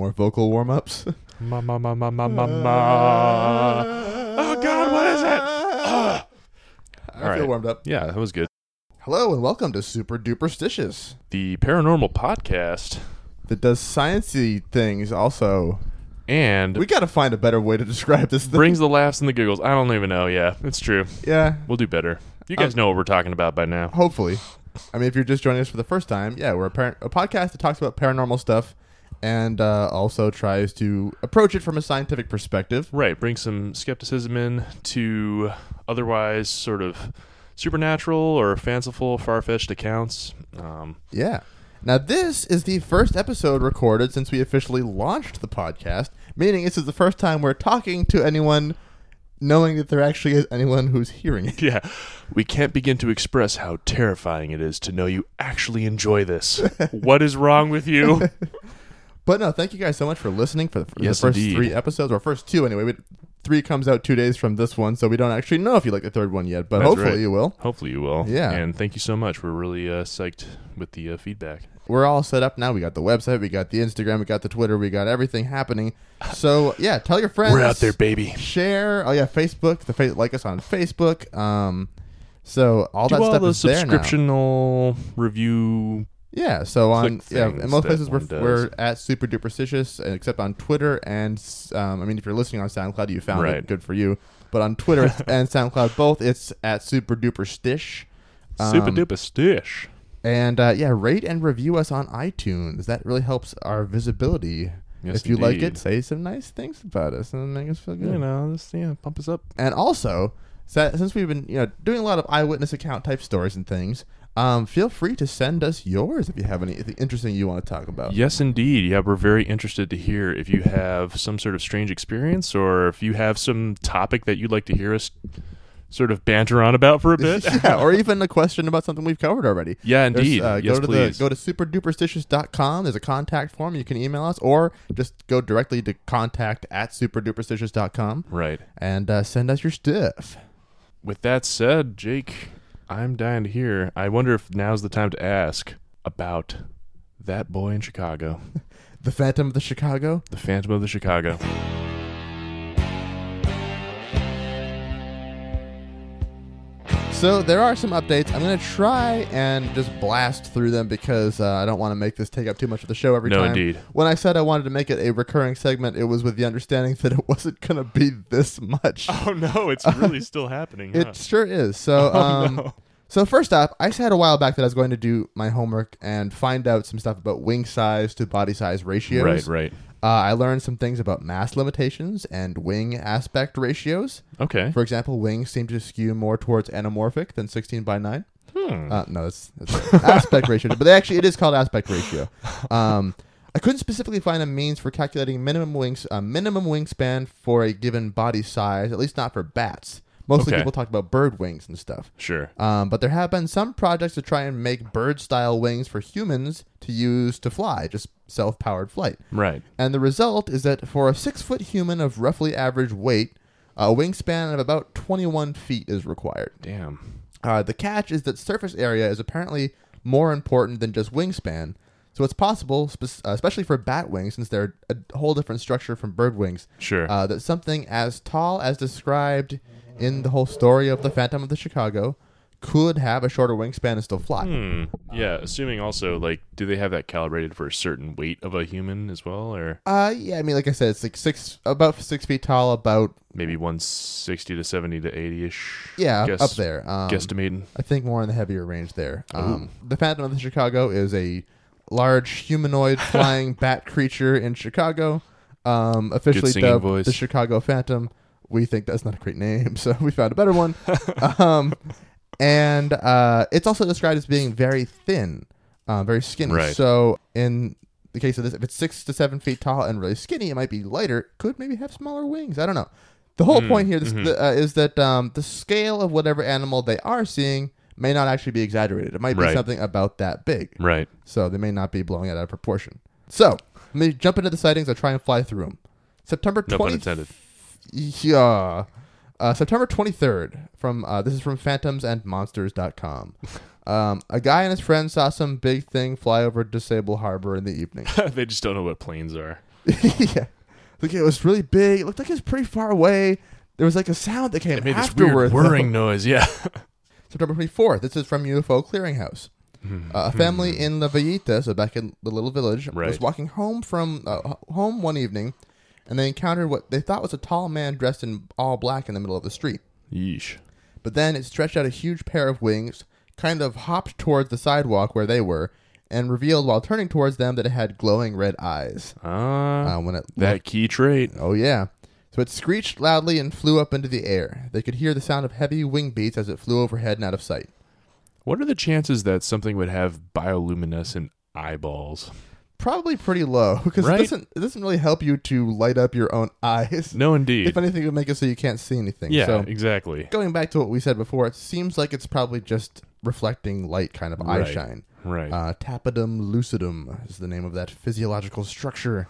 more vocal warm ups? Ma ma ma ma ma ma ma. Oh God, what is it? Ugh. I All feel right. warmed up. Yeah, that was good. Hello and welcome to Super Duperstitious The paranormal podcast, that does sciencey things. Also, and we got to find a better way to describe this thing. brings the laughs and the giggles. I don't even know. Yeah, it's true. yeah, We'll do better. You guys Um, know what we're talking about by now. hopefully. I mean, if you're just joining us for the first time, yeah, we're a, par- a podcast that talks about paranormal stuff and uh, also tries to approach it from a scientific perspective. Right, bring some skepticism in to otherwise sort of supernatural or fanciful, far fetched accounts. Um, Yeah. Now, this is the first episode recorded since we officially launched the podcast, meaning this is the first time we're talking to anyone knowing that there actually is anyone who's hearing it. yeah, we can't begin to express how terrifying it is to know you actually enjoy this. what is wrong with you? But no, thank you guys so much for listening for the, for Yes, the first indeed. three episodes, or first two anyway. We, three comes out two days from this one, so we don't actually know if you like the third one yet, but That's hopefully right. you will. Hopefully you will. Yeah. And thank you so much. We're really uh, psyched with the uh, feedback. We're all set up now. We got the website, we got the Instagram, we got the Twitter, we got everything happening. So yeah, tell your friends. We're out there, baby. Share. Oh yeah, Facebook. The fa- like us on Facebook. Um, so all Do that all stuff the is there now. subscriptional review. Yeah, so on yeah, in most places we're, we're at super duperstitious, except on Twitter and um, I mean if you're listening on SoundCloud, you found Right. it, good for you. But on Twitter and SoundCloud both, it's at super duper stish. Super Um, duper stish. And uh, yeah, rate and review us on iTunes. That really helps our visibility. Yes, if you like it, say some nice things about us and make us feel good. You know, just yeah, pump us up. And also, since we've been you know doing a lot of eyewitness account type stories and things, um, feel free to send us yours if you have anything interesting you want to talk about. Yes, indeed. Yeah, we're very interested to hear if you have some sort of strange experience or if you have some topic that you'd like to hear us sort of banter on about for a bit. yeah, or even a question about something we've covered already. Yeah, indeed. uh, yes, go to please. the go to superduperstitious.com. There's a contact form. You can email us, or just go directly to contact at superduperstitious.com right. and uh, send us your stuff. With that said, Jake, I'm dying to hear. I wonder if now's the time to ask about that boy in Chicago, The Phantom of the Chicago. the Phantom of the Chicago. So there are some updates. I'm going to try and just blast through them because uh, I don't want to make this take up too much of the show every time. No, time. indeed. When I said I wanted to make it a recurring segment, it was with the understanding that it wasn't going to be this much. Oh no, it's really still happening. It sure is. So, Oh, um, no. so first up, I said a while back that I was going to do my homework and find out some stuff about wing size to body size ratios. Right, right. Uh, I learned some things about mass limitations and wing aspect ratios. Okay. For example, wings seem to skew more towards anamorphic than 16 by 9. Hmm. Uh, no, that's, that's aspect ratio, but they actually it is called aspect ratio. Um, I couldn't specifically find a means for calculating minimum wings uh, minimum wingspan for a given body size, at least not for bats. Mostly Okay. people talk about bird wings and stuff. Sure. Um, but there have been some projects to try and make bird style wings for humans to use to fly, just self powered flight. Right. And the result is that for a six foot human of roughly average weight, a wingspan of about 21 feet is required. Damn. Uh, the catch is that surface area is apparently more important than just wingspan. So it's possible, spe- uh, especially for bat wings, since they're a whole different structure from bird wings, Sure. uh, that something as tall as described in the whole story of the Phantom of the Chicago could have a shorter wingspan and still fly. Hmm. Yeah. Assuming also, like, do they have that calibrated for a certain weight of a human as well, or Uh, yeah, I mean, like I said, it's like six, about six feet tall, about maybe one sixty to seventy to eighty ish? yeah, Guess, up there. Um, Guesstimating. I think more in the heavier range there. Um, the Phantom of the Chicago is a large humanoid flying bat creature in Chicago, um, officially dubbed voice. the Chicago Phantom. We think that's not a great name, so we found a better one. um, and uh, it's also described as being very thin, uh, very skinny. Right. So in the case of this, if it's six to seven feet tall and really skinny, it might be lighter. Could maybe have smaller wings. I don't know. The whole Mm, point here this, mhm. the, uh, is that um, the scale of whatever animal they are seeing may not actually be exaggerated. It might be Right. something about that big. Right. So they may not be blowing it out of proportion. So let me jump into the sightings. I'll try and fly through them. September No pun 20th. intended. Yeah. Uh, September 23rd. From uh, this is from phantomsandmonsters.com. Um, a guy and his friend saw some big thing fly over Diversey Harbor in the evening. they just don't know what planes are. yeah, like it was really big. It looked like it was pretty far away. There was like a sound that came It made this weird though. whirring noise. Yeah. September 24th. This is from UFO Clearinghouse. Uh, a family in La Villita, so back in the little village, was walking home from uh, home one evening, and they encountered what they thought was a tall man dressed in all black in the middle of the street. Yeesh. But then it stretched out a huge pair of wings, kind of hopped towards the sidewalk where they were, and revealed while turning towards them that it had glowing red eyes. Ah, Uh, when it that key trait. Oh, yeah. So it screeched loudly and flew up into the air. They could hear the sound of heavy wing beats as it flew overhead and out of sight. What are the chances that something would have bioluminescent eyeballs? Probably pretty low because Right? it doesn't it doesn't really help you to light up your own eyes. No, indeed. If anything, it would make it so you can't see anything. yeah, So exactly. going back to what we said before, it seems like it's probably just reflecting light, kind of eye Right. shine. Right. Uh, tapetum lucidum is the name of that physiological structure,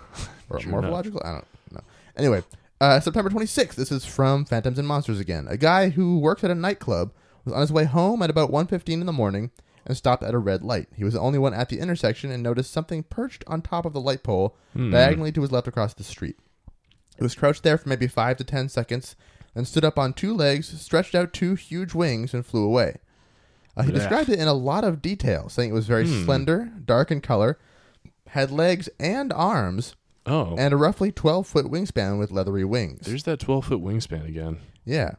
or morphological. I don't know. Anyway, uh, September 26th. This is from Phantoms and Monsters again. A guy who works at a nightclub was on his way home at about 1.15 in the morning and stopped at a red light. He was the only one at the intersection and noticed something perched on top of the light pole Hmm. diagonally to his left across the street. It was crouched there for maybe five to ten seconds, then stood up on two legs, stretched out two huge wings, and flew away. Uh, he Blech. described it in a lot of detail, saying it was very Hmm. slender, dark in color, had legs and arms, oh, and a roughly 12 foot wingspan with leathery wings. there's that 12 foot wingspan again. yeah.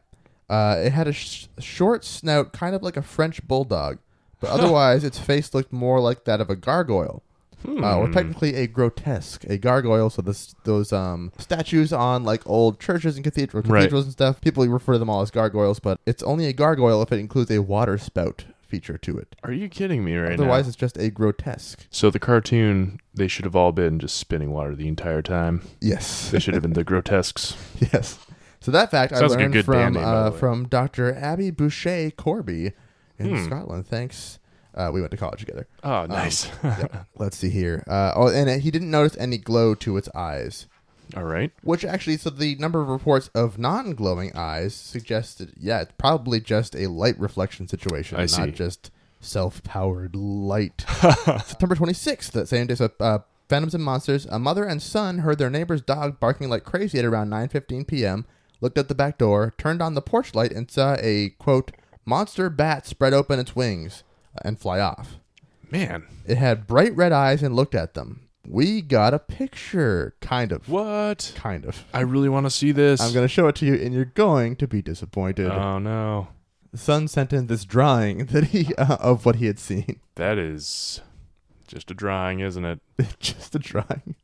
Uh, it had a sh- short snout, kind of like a French bulldog, but otherwise its face looked more like that of a gargoyle. Uh, or Hmm. technically a grotesque, a gargoyle. So this, those um, statues on like old churches and cathedral, Right. cathedrals and stuff, people refer to them all as gargoyles, but it's only a gargoyle if it includes a water spout feature to it. Are you kidding me right Otherwise, now? it's just a grotesque. So the cartoon, they should have all been just spinning water the entire time. Yes, They should have been the grotesques. yes. So that fact Sounds I like a learned good band from name, by the uh, way. from Dr. Abby Boucher Corby in Hmm. Scotland. Thanks. Uh, we went to college together. Oh, nice. Yeah. Let's see here. Uh, oh, and uh, he didn't notice any glow to its eyes. all right. Which actually, so the number of reports of non-glowing eyes suggested, yeah, it's probably just a light reflection situation, I not see. just self-powered light. September 26th, that same day, so uh, Phantoms and Monsters, a mother and son heard their neighbor's dog barking like crazy at around 9.15 p.m., looked at the back door, turned on the porch light, and saw a, quote, monster bat spread open its wings and fly off. Man, It had bright red eyes and looked at them. We got a picture, kind of. what? Kind of. I really want to see this. I'm going to show it to you, and you're going to be disappointed. Oh no, the son sent in this drawing that he uh, of what he had seen. that is just a drawing, isn't it? Just a drawing.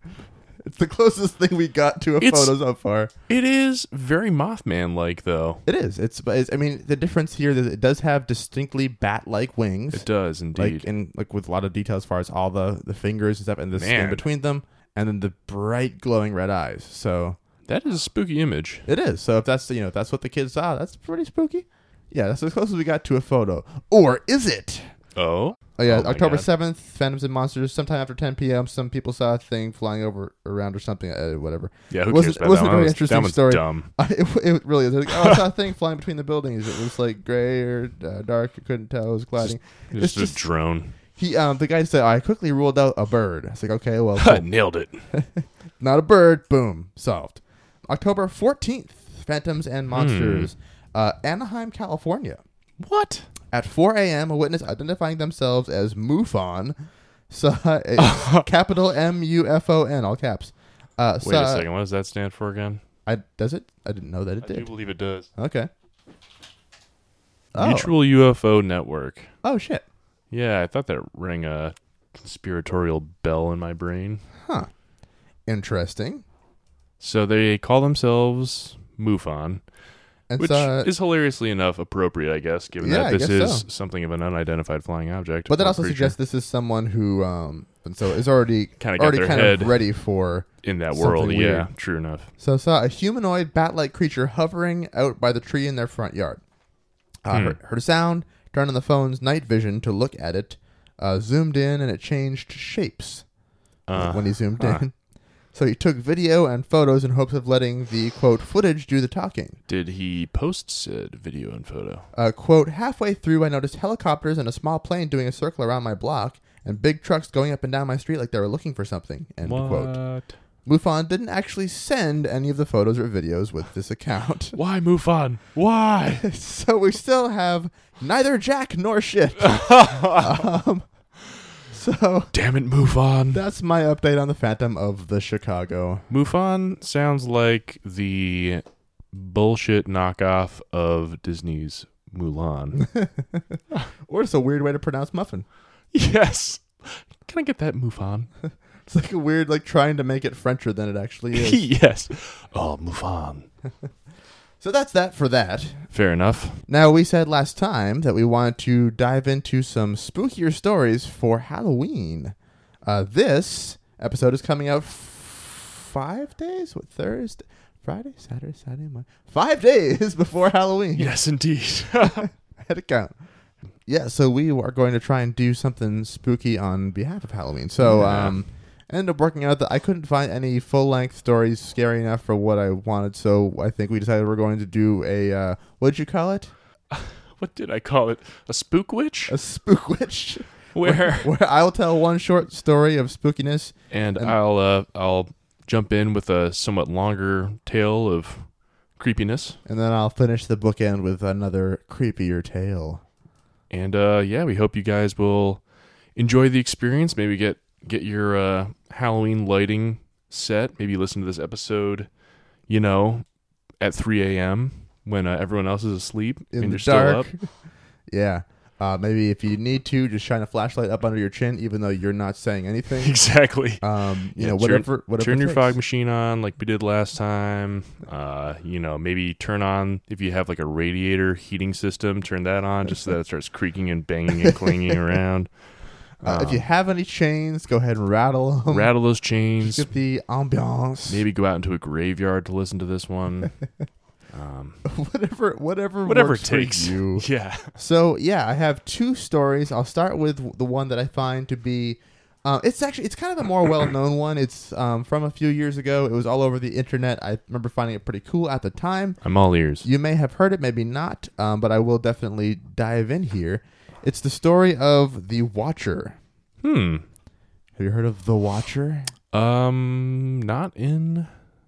It's the closest thing we got to a It's- photo so far. It is very Mothman-like, though. It is. It's. But it's, I mean, the difference here is it does have distinctly bat-like wings, It does indeed. like and like with a lot of detail as far as all the the fingers and stuff, and the skin Man. between them, and then the bright glowing red eyes. So that is a spooky image. It is. So if that's you know if that's what the kids saw, that's pretty spooky. Yeah, that's as close as we got to a photo. Or is it? Oh, Oh yeah, Oh October seventh, Phantoms and Monsters. Sometime after 10 p.m., some people saw a thing flying over around or something. Uh, whatever. yeah. Who Wasn't- cares about wasn't that a very one? That was- interesting that story. Dumb. I, it, it really is. Like, oh, I saw a thing flying between the buildings. It was like gray or uh, dark. I couldn't tell. It was gliding. It's It's just, just- a drone. He, um, the guy said, I quickly ruled out a bird. I was like, okay, well, cool. Nailed it. not a bird. Boom, solved. October 14th, Phantoms Hmm. and Monsters, uh, Anaheim, California. What? At 4 a.m., a witness identifying themselves as MUFON saw a capital M U F O N, all caps. Uh, Wait saw, a second. What does that stand for again? I, does it? I didn't know that it did. I do believe it does. Okay. Oh. Mutual UFO Network. oh, shit. Yeah, I thought that rang a conspiratorial bell in my brain. Huh. Interesting. So they call themselves MUFON, And which so, is hilariously enough appropriate, I guess, given Yeah, that this is so. something of an unidentified flying object. but that also creature suggests this is someone who, um, and so is already Kinda already kind of ready for. in that world. Yeah, true enough. So saw a humanoid bat-like creature hovering out by the tree in their front yard. Uh, Hmm. heard, heard a sound, turned on the phone's night vision to look at it, uh, zoomed in, and it changed shapes Uh, when he zoomed huh. in. So he took video and photos in hopes of letting the quote footage do the talking. Did he post said video and photo? Uh, quote, halfway through, I noticed helicopters and a small plane doing a circle around my block and big trucks going up and down my street like they were looking for something. End what? quote. MUFON didn't actually send any of the photos or videos with this account. Why MUFON? Why? so we still have neither Jack nor shit. um, so Damn it, MUFON. that's my update on the Phantom of the Chicago. MUFON sounds like the bullshit knockoff of Disney's Mulan. Or it's a weird way to pronounce muffin. yes. Can I get that MUFON? It's like a weird, like trying to make it Frencher than it actually is. yes. Oh, MUFON. So that's that for that. Fair enough. Now, we said last time that we wanted to dive into some spookier stories for Halloween. Uh, this episode is coming out f- five days? What, Thursday? Friday? Saturday? Saturday? Monday? Five days before Halloween. Yes, indeed. I had to count. Yeah, so we are going to try and do something spooky on behalf of Halloween. So, Yeah. um, ended up working out that I couldn't find any full length stories scary enough for what I wanted. So I think we decided we're going to do a uh, what'd you call it? what did I call it? A spook witch? A spook witch. Where? where I'll tell one short story of spookiness. And And- I'll uh, I'll jump in with a somewhat longer tale of creepiness. And then I'll finish the bookend with another creepier tale. And uh, yeah, we hope you guys will enjoy the experience. Maybe get get your uh, Halloween lighting set. Maybe listen to this episode, you know, at 3 a.m. when uh, everyone else is asleep In and the you're still dark. up. Yeah. Uh, maybe if you need to, just shine a flashlight up under your chin, even though you're not saying anything. Exactly. Um, you Yeah, know, turn- whatever, whatever. turn your fog machine on like we did last time. Uh, you know, maybe turn on if you have like a radiator heating system, turn that on just so that it starts creaking and banging and clanging around. Uh, if you Um, have any chains, go ahead and rattle them. rattle those Just chains. get the ambiance. Maybe go out into a graveyard to listen to this one. Um, whatever, whatever, whatever it takes. you. Yeah. So yeah, I have two stories. I'll start with the one that I find to be. Uh, it's actually it's kind of a more well-known one. It's um, from a few years ago. It was all over the internet. I remember finding it pretty cool at the time. I'm all ears. You may have heard it, maybe not, um, but I will definitely dive in here. It's the story of the Watcher. Hmm. Have you heard of the Watcher? Um, not in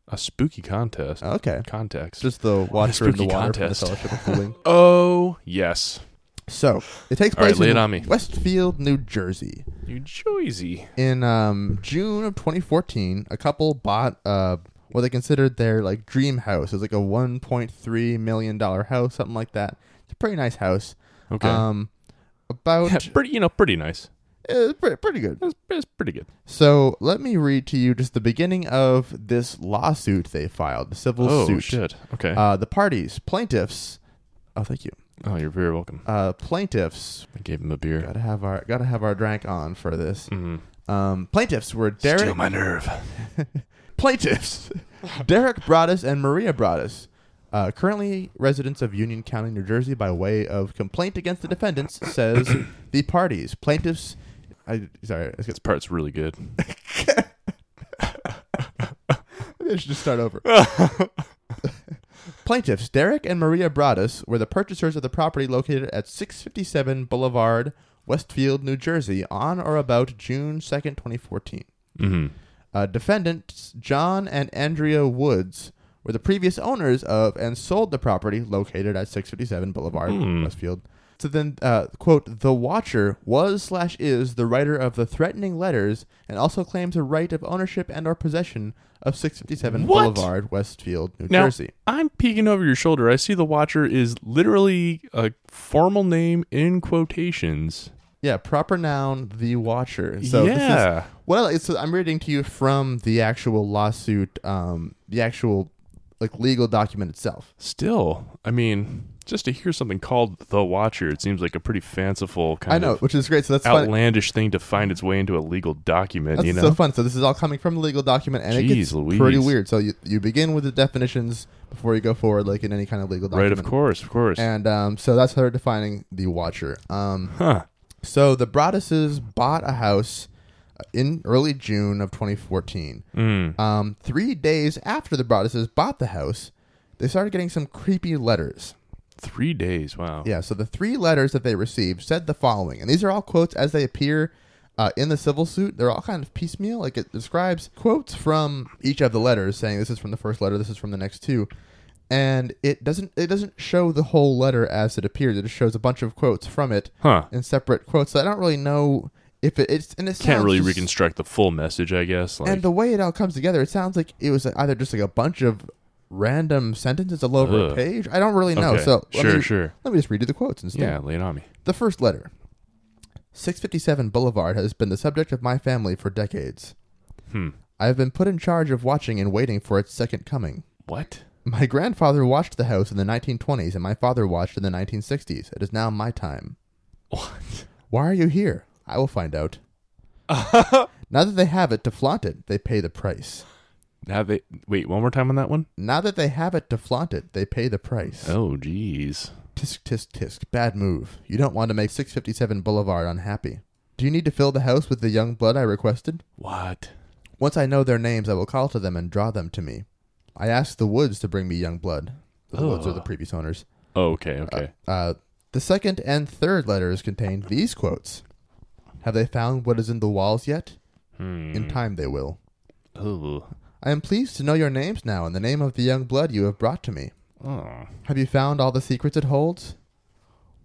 a spooky contest. Okay, Context. just the Watcher in the water contest. from the Fellowship of the Ring. oh yes, So it takes All right, place lay in. Westfield, New Jersey. New Jersey. In um, June of 2014, a couple bought uh, what they considered their like dream house. It was like a 1.3 million dollar house, something like that. It's a pretty nice house. Okay. Um, about Yeah, pretty, you know, pretty nice. uh, pretty, pretty good. It's, it's pretty good. So let me read to you just the beginning of this lawsuit they filed, the civil Oh suit. shit. Okay. Uh, the parties, plaintiffs. Oh, thank you. oh, you're very welcome. Uh, plaintiffs. I gave him a beer. Gotta have our gotta have our drank on for this. Mm. Um, plaintiffs were Derek. Steal my nerve. plaintiffs Derek Broaddus and Maria Broaddus, uh, currently residents of Union County, New Jersey, by way of complaint against the defendants, says the parties plaintiffs. I sorry, I This part's really good. I should just start over. Plaintiffs Derek and Maria Broaddus were the purchasers of the property located at 657 Boulevard, Westfield, New Jersey, on or about June 2nd, 2014. hmm Uh, defendants John and Andrea Woods were the previous owners of and sold the property located at 657 Boulevard, Hmm. Westfield. So then, uh, quote, the Watcher was slash is the writer of the threatening letters and also claims a right of ownership and or possession of 657 What? Boulevard, Westfield, New Now- Jersey. I'm peeking over your shoulder. I see the Watcher is literally a formal name in quotations. Yeah, proper noun, the Watcher. So this is yeah. Well, it's I'm reading to you from the actual lawsuit, um, the actual like legal document itself. Still, I mean, just to hear something called the Watcher, it seems like a pretty fanciful kind I know, of which is great. So that's outlandish thing to find its way into a legal document. That's you know, so fun. So this is all coming from the legal document, and it gets Louise. pretty weird. So you you begin with the definitions before you go forward, like in any kind of legal document. right? Of course, of course. And um, so that's how they're defining the Watcher. Um, huh. So the Broadduses bought a house in early June of 2014. Mm. Um, three days after the Broadduses bought the house, they started getting some creepy letters. Three days. Wow. Yeah, so the three letters that they received said the following, and these are all quotes as they appear uh, in the civil suit. They're all kind of piecemeal. Like it describes quotes from each of the letters, saying this is from the first letter, this is from the next two, and it doesn't it doesn't show the whole letter as it appears. It just shows a bunch of quotes from it Huh. in separate quotes. So I don't really know if it, it's and it Can't really just- reconstruct the full message, I guess. Like, and the way it all comes together, it sounds like it was either just like a bunch of random sentences all over a page. I don't really know. Okay. So let sure, me, sure. let me just read you the quotes instead. Yeah, lay it on me. The first letter 657 Boulevard has been the subject of my family for decades. Hmm. I have been put in charge of watching and waiting for its second coming. What? My grandfather watched the house in the 1920s and my father watched in the 1960s. It is now my time. What? Why are you here? I will find out. now that they have it to flaunt it, they pay the price. Now they wait one more time on that one. Now that they have it to flaunt it, they pay the price. Oh, jeez. Tisk, tisk, tisk. Bad move. You don't want to make 657 Boulevard unhappy. Do you need to fill the house with the young blood I requested? What? Once I know their names, I will call to them and draw them to me. I asked the Woods to bring me young blood. The Woods are the previous owners. Oh, okay, okay. Uh, the second and third letters contained these quotes. Have they found what is in the walls yet? hmm. In time they will. Oh. I am pleased to know your names now and the name of the young blood you have brought to me. Oh. Have you found all the secrets it holds?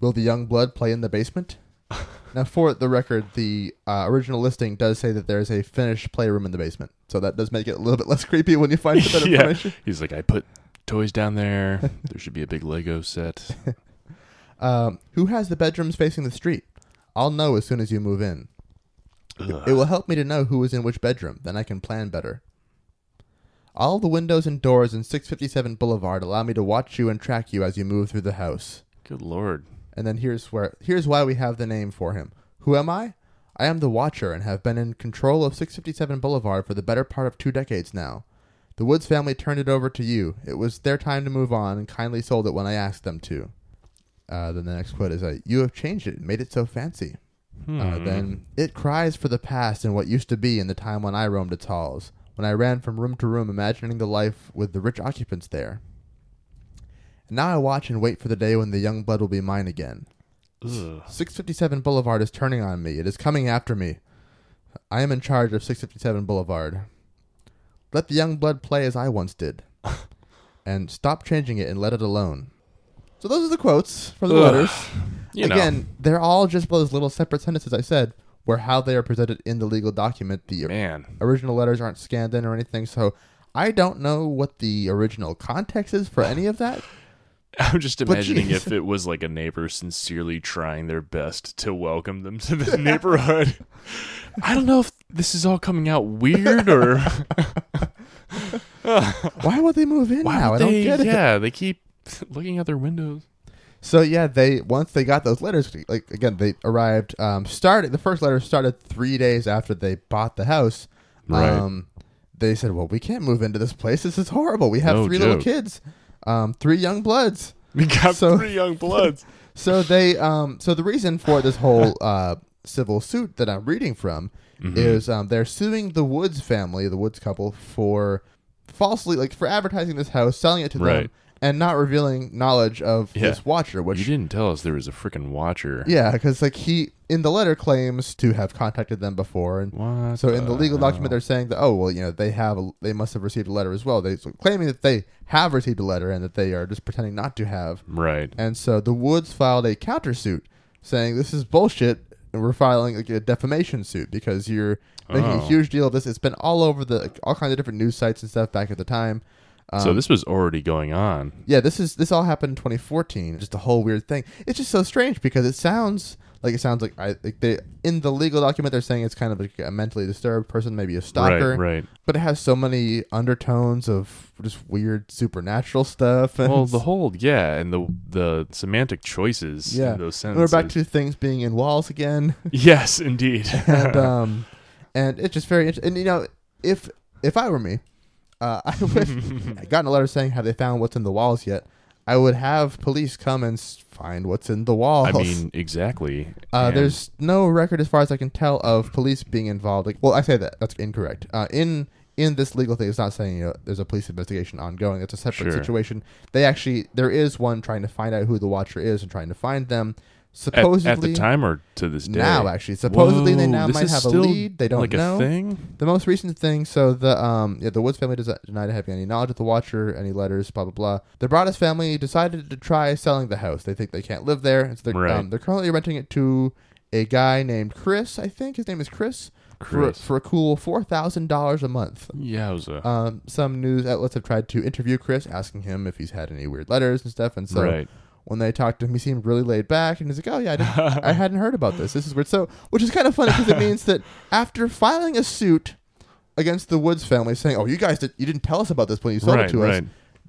Will the young blood play in the basement? now, for the record, the uh, original listing does say that there is a finished playroom in the basement, so that does make it a little bit less creepy when you find that Yeah. information. He's like, I put toys down there. there should be a big Lego set. Um, who has the bedrooms facing the street? I'll know as soon as you move in. Ugh. It will help me to know who is in which bedroom. Then I can plan better. All the windows and doors in 657 Boulevard allow me to watch you and track you as you move through the house. Good lord. And then here's where here's why we have the name for him. Who am I? I am the Watcher and have been in control of 657 Boulevard for the better part of two decades now. The Woods family turned it over to you. It was their time to move on and kindly sold it when I asked them to. Uh, then the next quote is, uh, "You have changed it, made it so fancy." Uh, Hmm. then it cries for the past and what used to be in the time when I roamed its halls, when I ran from room to room, imagining the life with the rich occupants there. And now I watch and wait for the day when the young blood will be mine again. Ugh. 657 Boulevard is turning on me. It is coming after me. I am in charge of 657 Boulevard. Let the young blood play as I once did. and stop changing it and let it alone. So those are the quotes from the Ugh. letters. You know. Again, they're all just those little separate sentences I said, where how they are presented in the legal document. The Man. original letters aren't scanned in or anything, so I don't know what the original context is for any of that. I'm just imagining geez. if it was like a neighbor sincerely trying their best to welcome them to the neighborhood. I don't know if this is all coming out weird or Why would they move in why now? I don't they, get it. Yeah, they keep looking out their windows. So yeah, they once they got those letters, like again, they arrived. Um, started the first letter started three days after they bought the house. Right. Um, they said, "Well, we can't move into this place. This is horrible. We have No three little kids, um, three young bloods." We got So- three young bloods. So they, um, so the reason for this whole uh, civil suit that I'm reading from Mhm. is um, they're suing the Woods family, the Woods couple, for falsely, like for advertising this house, selling it to them, Right. And not revealing knowledge of Yeah. this watcher, which you didn't tell us there was a freaking watcher. Yeah, because like he in the letter claims to have contacted them before, and What so in the legal document they're saying that oh well you know they have a, they must have received a letter as well. They so claiming that they have received a letter and that they are just pretending not to have. Right. And so the Woods filed a countersuit saying this is bullshit. And we're filing like a defamation suit because you're making a Oh. huge deal of this. It's been all over the all kinds of different news sites and stuff back at the time. Um, so this was already going on. yeah, this is this all happened in 2014. Just a whole weird thing. It's just so strange because it sounds like it sounds like I like they in the legal document they're saying it's kind of like a mentally disturbed person, maybe a stalker, Right, right. but it has so many undertones of just weird supernatural stuff. And Well, the whole yeah, and the the semantic choices Yeah. in those and we're back to things being in walls again, yes, indeed. and um, and it's just very interesting. And you know, if if I were me, uh, I would I gotten a letter saying have they found what's in the walls yet. I would have police come and find what's in the walls. I mean, exactly. Uh, there's no record, as far as I can tell, of police being involved. Like, well, I say that that's incorrect. Uh, in in this legal thing, it's not saying you know, there's a police investigation ongoing. It's a separate Sure. situation. They actually there is one trying to find out who the Watcher is and trying to find them. At, Supposedly at the time or to this day. now, actually, supposedly they now might have a lead. They don't like know a thing. the most recent thing. So the um yeah the Woods family does denied having any knowledge of the Watcher, any letters, blah blah blah. The Broaddus family decided to try selling the house. They think they can't live there, and so they're Right. um, they're currently renting it to a guy named Chris. I think his name is Chris. For, Chris. for a cool four thousand dollars a month. Yowza. Um, some news outlets have tried to interview Chris, asking him if he's had any weird letters and stuff. And so right. When they talked to him, he seemed really laid back, and he's like, "Oh yeah, I, didn't, I hadn't heard about this. This is weird." So, which is kind of funny because it means that after filing a suit against the Woods family, saying, "Oh, you guys did, you didn't tell us about this when you sold right. it to us,"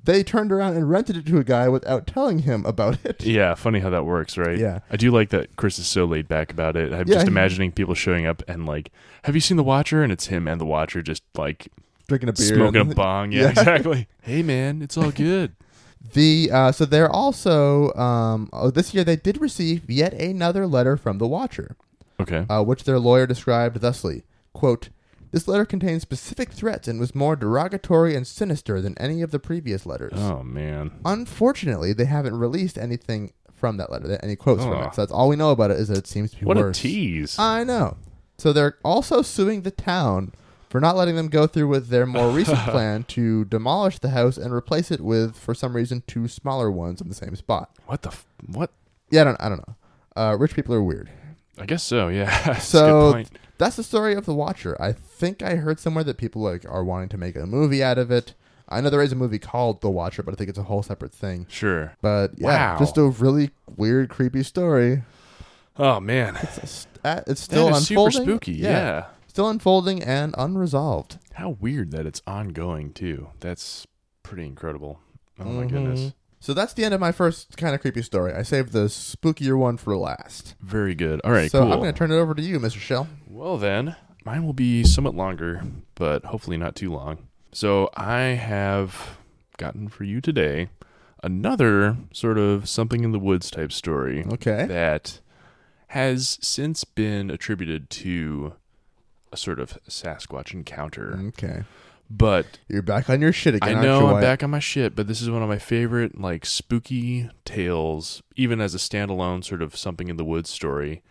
they turned around and rented it to a guy without telling him about it. Yeah, funny how that works, right? Yeah. I do like that Chris is so laid back about it. I'm Yeah, just imagining people showing up and like, have you seen The Watcher? And it's him and The Watcher just like Drinking a beer, smoking a bong. Yeah, Yeah. exactly. hey man, it's all good. The uh, so they're also um, oh, this year they did receive yet another letter from the Watcher. Okay. uh, which their lawyer described thusly quote this letter contains specific threats and was more derogatory and sinister than any of the previous letters oh man. unfortunately they haven't released anything from that letter any quotes from it so that's all we know about it is that it seems to be What worse a tease. i know so they're also suing the town for not letting them go through with their more recent plan to demolish the house and replace it with for some reason two smaller ones in the same spot what the f- what? yeah i don't, I don't know uh, rich people are weird I guess so. Yeah. That's So that's the story of the Watcher. I think I heard somewhere that people like are wanting to make a movie out of it. I know there is a movie called The Watcher, but I think it's a whole separate thing. Sure. But yeah, Wow. just a really weird, creepy story. Oh man. It's, a st- uh, it's still is super unfolding. spooky. Yeah. Still unfolding and unresolved. How weird that it's ongoing too. That's pretty incredible. Oh my Mhm. goodness. So that's the end of my first kind of creepy story. I saved the spookier one for last. Very good. All right. so cool. I'm going to turn it over to you, Mr. Shell. Well, then, mine will be somewhat longer, but hopefully not too long. So, I have gotten for you today another sort of something in the woods type story Okay. that has since been attributed to sort of Sasquatch encounter. Okay. But You're back on your shit again. I know I'm back on my shit, but this is one of my favorite like spooky tales, even as a standalone sort of something in the woods story.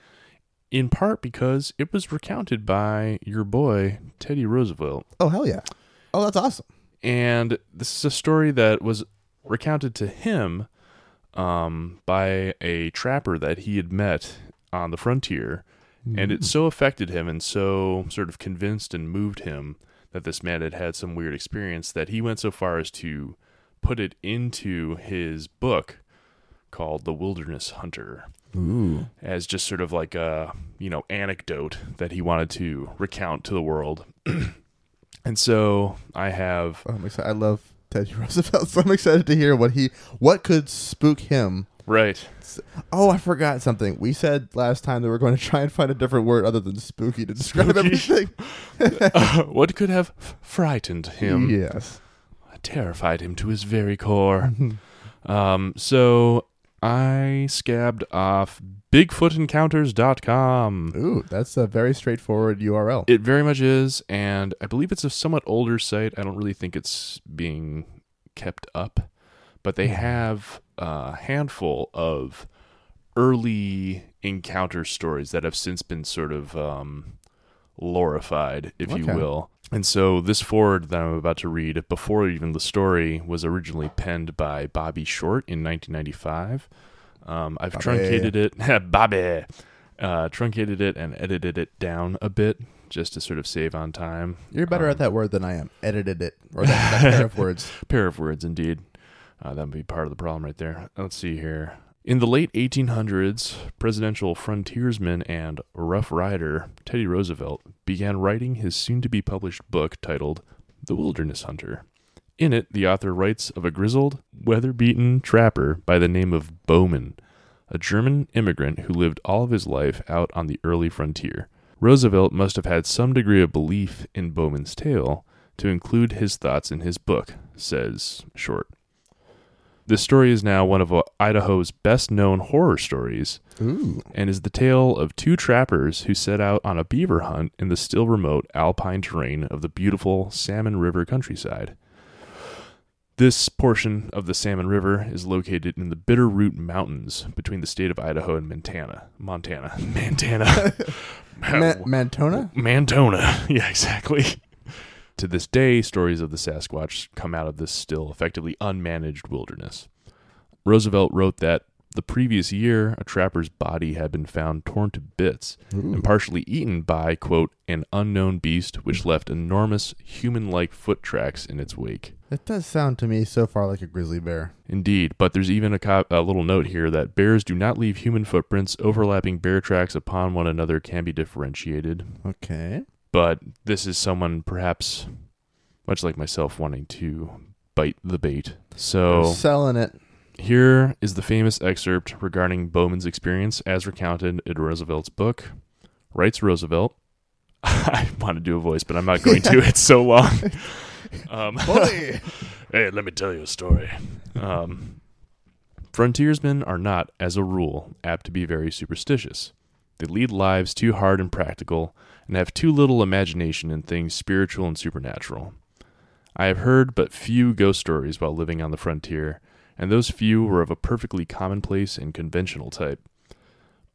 In part because it was recounted by your boy Teddy Roosevelt, Oh hell yeah! Oh, that's awesome. and this is a story that was recounted to him um, by a trapper that he had met on the frontier, and it mm. so affected him and so sort of convinced and moved him that this man had had some weird experience that he went so far as to put it into his book called The Wilderness Hunter Ooh. as just sort of like a, you know, anecdote that he wanted to recount to the world. and so I have Oh, I'm excited. I love Teddy Roosevelt, so I'm excited to hear what he what could spook him. Right. Oh, I forgot something. We said last time that we're going to try and find a different word other than spooky to describe Spooky. everything. Uh, what could have frightened him? Yes. terrified him to his very core. um, so I scabbed off BigfootEncounters.com. Ooh, that's a very straightforward URL. It very much is, and I believe it's a somewhat older site. I don't really think it's being kept up, but they have a handful of early encounter stories that have since been sort of um, lorified, if you will. And so this forward that I'm about to read, before even the story, was originally penned by Bobby Short in 1995. Um, I've Bobby. truncated it, Bobby, uh, truncated it and edited it down a bit just to sort of save on time. You're better Um, at that word than I am. Edited it or that, that pair of words. pair of words indeed. Uh, that would be part of the problem right there. Let's see here. In the late 1800s, presidential frontiersman and rough rider Teddy Roosevelt began writing his soon to be published book titled The Wilderness Hunter. In it, the author writes of a grizzled, weather beaten trapper by the name of Bowman, a German immigrant who lived all of his life out on the early frontier. Roosevelt must have had some degree of belief in Bowman's tale to include his thoughts in his book, says Short. This story is now one of uh, Idaho's best known horror stories Ooh. and is the tale of two trappers who set out on a beaver hunt in the still remote alpine terrain of the beautiful Salmon River countryside. This portion of the Salmon River is located in the Bitterroot Mountains between the state of Idaho and Montana. Montana. Montana. Ma- Mantona? Mantona. Yeah, exactly. To this day, stories of the Sasquatch come out of this still effectively unmanaged wilderness. Roosevelt wrote that the previous year, a trapper's body had been found torn to bits and partially eaten by, quote, an unknown beast which left enormous human like foot tracks in its wake. That does sound to me so far like a grizzly bear. Indeed, but there's even a, co- a little note here that bears do not leave human footprints. Overlapping bear tracks upon one another can be differentiated. Okay. But this is someone perhaps, much like myself, wanting to bite the bait. So Selling it. here is the famous excerpt regarding Bowman's experience as recounted in Roosevelt's book. Writes Roosevelt. I want to do a voice, but I'm not going to. It's so long. Um, hey, let me tell you a story. Um, frontiersmen are not, as a rule, apt to be very superstitious. They lead lives too hard and practical, and have too little imagination in things spiritual and supernatural. I have heard but few ghost stories while living on the frontier, and those few were of a perfectly commonplace and conventional type.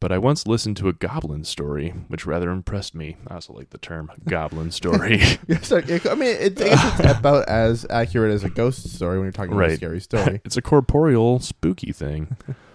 But I once listened to a goblin story, which rather impressed me. I also like the term goblin story. Yes, I mean, it, it's about as accurate as a ghost story when you're talking about a scary story. it's a corporeal, spooky thing.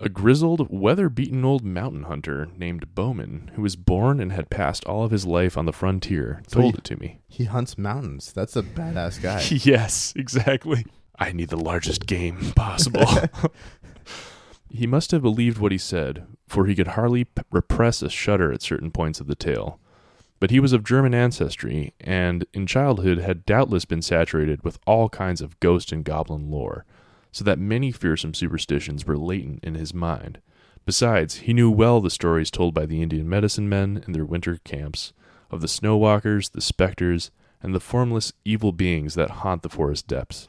A grizzled, weather beaten old mountain hunter named Bowman, who was born and had passed all of his life on the frontier, So told he- it to me. He hunts mountains. That's a badass guy. yes, exactly. I need the largest game possible. he must have believed what he said, for he could hardly p- repress a shudder at certain points of the tale. But he was of German ancestry, and in childhood had doubtless been saturated with all kinds of ghost and goblin lore, so that many fearsome superstitions were latent in his mind. Besides, he knew well the stories told by the Indian medicine men in their winter camps of the snow walkers, the specters, and the formless evil beings that haunt the forest depths,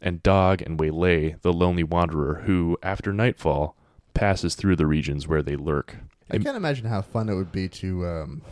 and dog and waylay the lonely wanderer who, after nightfall, passes through the regions where they lurk. I can't imagine how fun it would be to, um,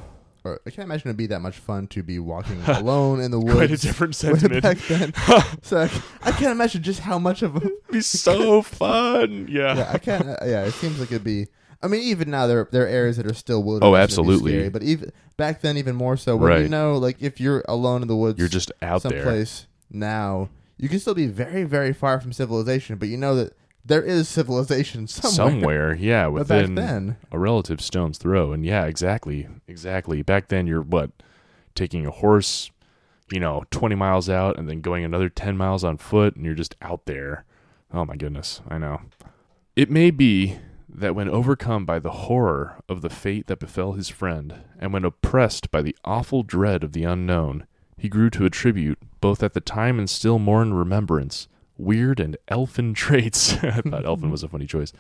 or I can't imagine it'd be that much fun to be walking alone in the woods. Quite a different sentiment. back then. so I, I can't imagine just how much of a be so fun. Yeah. yeah. I can't. Uh, yeah, it seems like it'd be. I mean, even now there there are areas that are still wilderness. Oh, absolutely. scary, but even back then, even more so. When you know, like if you're alone in the woods, You're just out there. someplace now, you can still be very, very far from civilization, but you know that there is civilization somewhere. Somewhere, yeah, within then, a relative stone's throw. And yeah, exactly. Exactly. Back then you're what? Taking a horse, you know, 20 miles out and then going another 10 miles on foot and you're just out there. Oh my goodness, I know. It may be that when overcome by the horror of the fate that befell his friend, and when oppressed by the awful dread of the unknown, he grew to attribute, both at the time and still more in remembrance, weird and elfin traits. I thought elfin was a funny choice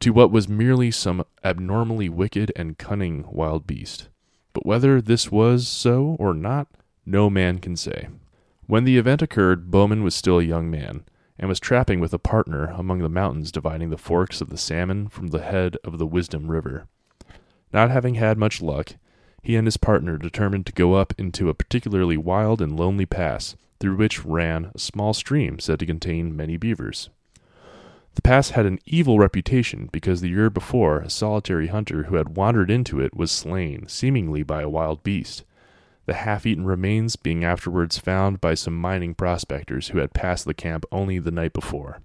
to what was merely some abnormally wicked and cunning wild beast. But whether this was so or not, no man can say. When the event occurred, Bowman was still a young man, and was trapping with a partner among the mountains dividing the forks of the Salmon from the head of the Wisdom River. Not having had much luck, he and his partner determined to go up into a particularly wild and lonely pass, through which ran a small stream said to contain many beavers. The pass had an evil reputation because the year before a solitary hunter who had wandered into it was slain, seemingly by a wild beast, the half eaten remains being afterwards found by some mining prospectors who had passed the camp only the night before.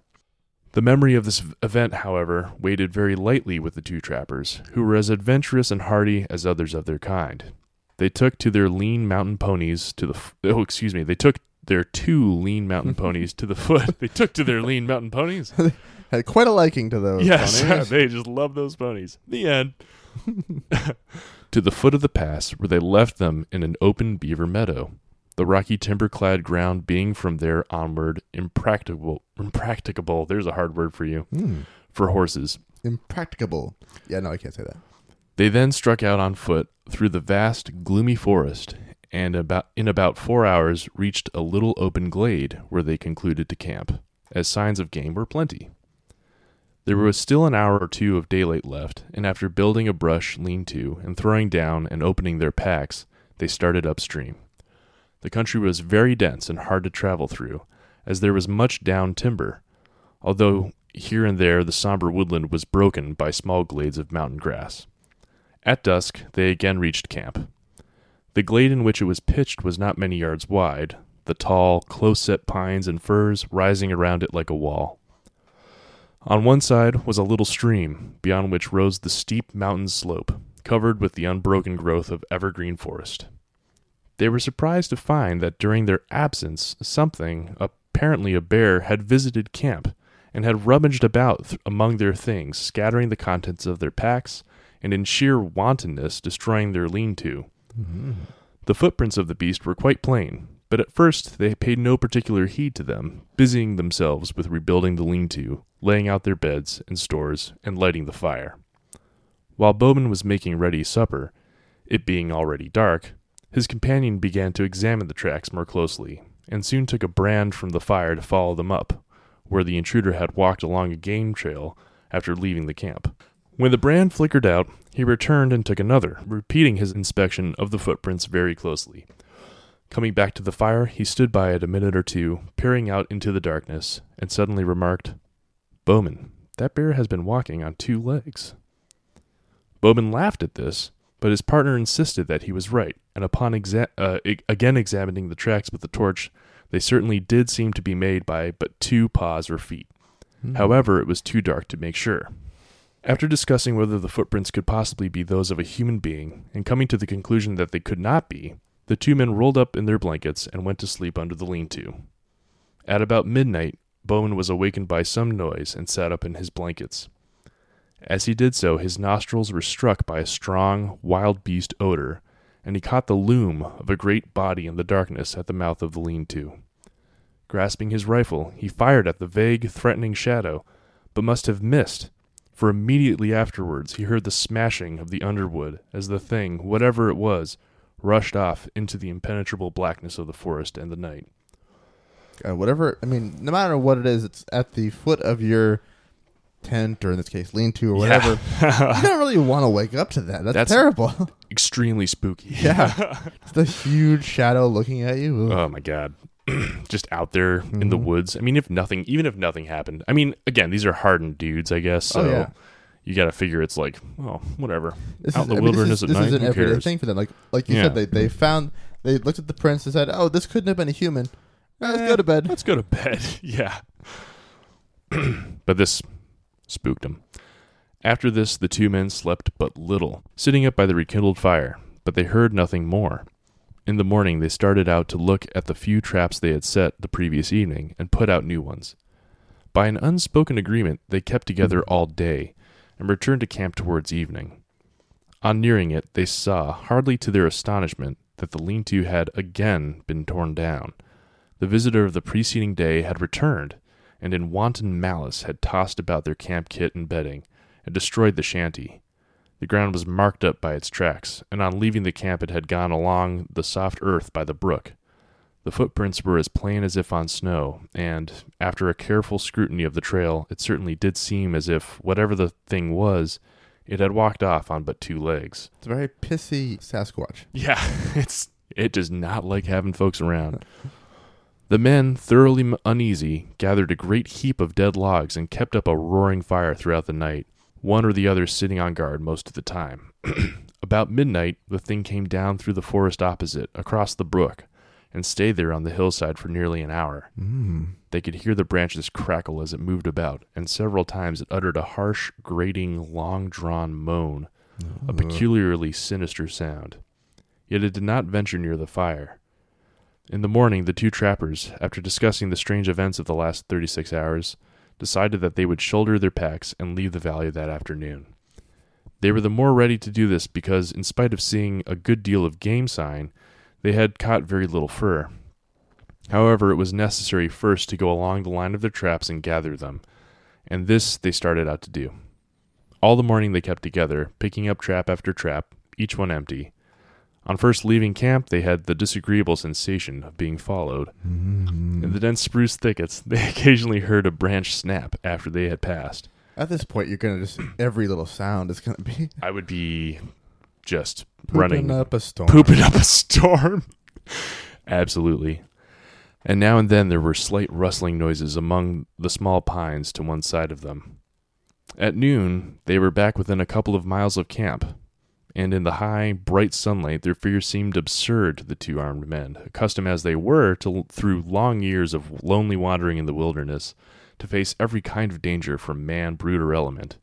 The memory of this event, however, weighted very lightly with the two trappers, who were as adventurous and hardy as others of their kind. They took to their lean mountain ponies to the f- oh, excuse me, they took their two lean mountain ponies to the foot. They took to their lean mountain ponies. had quite a liking to those. Yes, ponies. they just love those ponies. The end. to the foot of the pass, where they left them in an open beaver meadow, the rocky timber-clad ground being from there onward impracticable. Impracticable. There's a hard word for you Hmm. for horses. impracticable. Yeah, no, I can't say that. They then struck out on foot through the vast, gloomy forest, and about in about four hours reached a little open glade where they concluded to camp. as signs of game were plenty. There was still an hour or two of daylight left, and after building a brush lean to and throwing down and opening their packs, they started upstream. The country was very dense and hard to travel through, as there was much down timber, although here and there the somber woodland was broken by small glades of mountain grass. At dusk, they again reached camp. The glade in which it was pitched was not many yards wide, the tall, close set pines and firs rising around it like a wall. On one side was a little stream, beyond which rose the steep mountain slope, covered with the unbroken growth of evergreen forest. They were surprised to find that during their absence something, apparently a bear, had visited camp and had rummaged about th- among their things, scattering the contents of their packs and in sheer wantonness destroying their lean to. The footprints of the beast were quite plain, but at first they paid no particular heed to them, busying themselves with rebuilding the lean to, laying out their beds and stores, and lighting the fire. While Bauman was making ready supper, it being already dark, his companion began to examine the tracks more closely, and soon took a brand from the fire to follow them up, where the intruder had walked along a game trail after leaving the camp. When the brand flickered out, he returned and took another, repeating his inspection of the footprints very closely. Coming back to the fire, he stood by it a minute or two, peering out into the darkness, and suddenly remarked, Bauman, that bear has been walking on two legs. Bauman laughed at this, but his partner insisted that he was right, and upon exa- uh, e- again examining the tracks with the torch, they certainly did seem to be made by but two paws or feet. However, it was too dark to make sure. After discussing whether the footprints could possibly be those of a human being, and coming to the conclusion that they could not be, the two men rolled up in their blankets and went to sleep under the lean to. At about midnight, Bauman was awakened by some noise and sat up in his blankets. As he did so, his nostrils were struck by a strong, wild beast odor, and he caught the loom of a great body in the darkness at the mouth of the lean to. Grasping his rifle, he fired at the vague, threatening shadow, but must have missed, for immediately afterwards he heard the smashing of the underwood as the thing, whatever it was, rushed off into the impenetrable blackness of the forest and the night. God, whatever. I mean, no matter what it is, it's at the foot of your tent, or in this case, lean-to, or whatever. you don't really want to wake up to that. That's, That's- terrible. Extremely spooky. yeah, it's the huge shadow looking at you. Ugh. Oh my god. Just out there in the Mhm. woods. I mean, if nothing, even if nothing happened. I mean, again, these are hardened dudes, I guess. So Oh, yeah. you got to figure it's like, oh, whatever. This out is, in the I mean, wilderness this at this night, is an who everyday cares? thing for them. Like, like you Yeah. said, they they found, they looked at the prints and said, "Oh, this couldn't have been a human. Uh, let's Eh, go to bed." Let's go to bed. yeah. but this spooked him. After this, the two men slept but little, sitting up by the rekindled fire, but they heard nothing more. In the morning, they started out to look at the few traps they had set the previous evening and put out new ones. By an unspoken agreement, they kept together all day and returned to camp towards evening. On nearing it, they saw, hardly to their astonishment, that the lean to had again been torn down. The visitor of the preceding day had returned, and in wanton malice had tossed about their camp kit and bedding, and destroyed the shanty. The ground was marked up by its tracks, and on leaving the camp it had gone along the soft earth by the brook. The footprints were as plain as if on snow, and, after a careful scrutiny of the trail, it certainly did seem as if, whatever the thing was, it had walked off on but two legs. It's a very pissy Sasquatch. Yeah, it's it does not like having folks around. The men, thoroughly uneasy, gathered a great heap of dead logs and kept up a roaring fire throughout the night, one or the other sitting on guard most of the time. About midnight, the thing came down through the forest opposite, across the brook, and stayed there on the hillside for nearly an hour. Mm. They could hear the branches crackle as it moved about, and several times it uttered a harsh, grating, long drawn moan, a peculiarly sinister sound. Yet it did not venture near the fire. In the morning, the two trappers, after discussing the strange events of the last 36 hours, decided that they would shoulder their packs and leave the valley that afternoon. They were the more ready to do this because, in spite of seeing a good deal of game sign, they had caught very little fur. However, it was necessary first to go along the line of their traps and gather them, and this they started out to do. All the morning they kept together, picking up trap after trap, each one empty. On first leaving camp, they had the disagreeable sensation of being followed. Mm-hmm. In the dense spruce thickets, they occasionally heard a branch snap after they had passed. At this point, you're gonna just every little sound is gonna be I would be just pooping running, up a storm. pooping up a storm. Absolutely. And now and then there were slight rustling noises among the small pines to one side of them. At noon, they were back within a couple of miles of camp, and in the high, bright sunlight, their figures seemed absurd to the two armed men, accustomed as they were to through long years of lonely wandering in the wilderness, to face every kind of danger from man, brute, or element.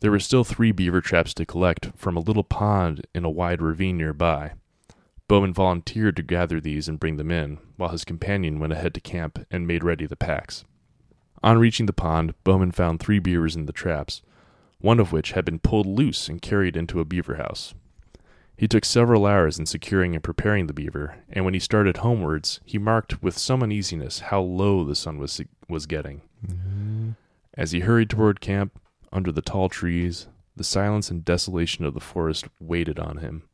There were still three beaver traps to collect from a little pond in a wide ravine nearby. Bauman volunteered to gather these and bring them in, while his companion went ahead to camp and made ready the packs. On reaching the pond, Bauman found three beavers in the traps, one of which had been pulled loose and carried into a beaver house. He took several hours in securing and preparing the beaver, and when he started homewards, he marked with some uneasiness how low the sun was was getting. Mhm. As he hurried toward camp, under the tall trees, the silence and desolation of the forest waited on him.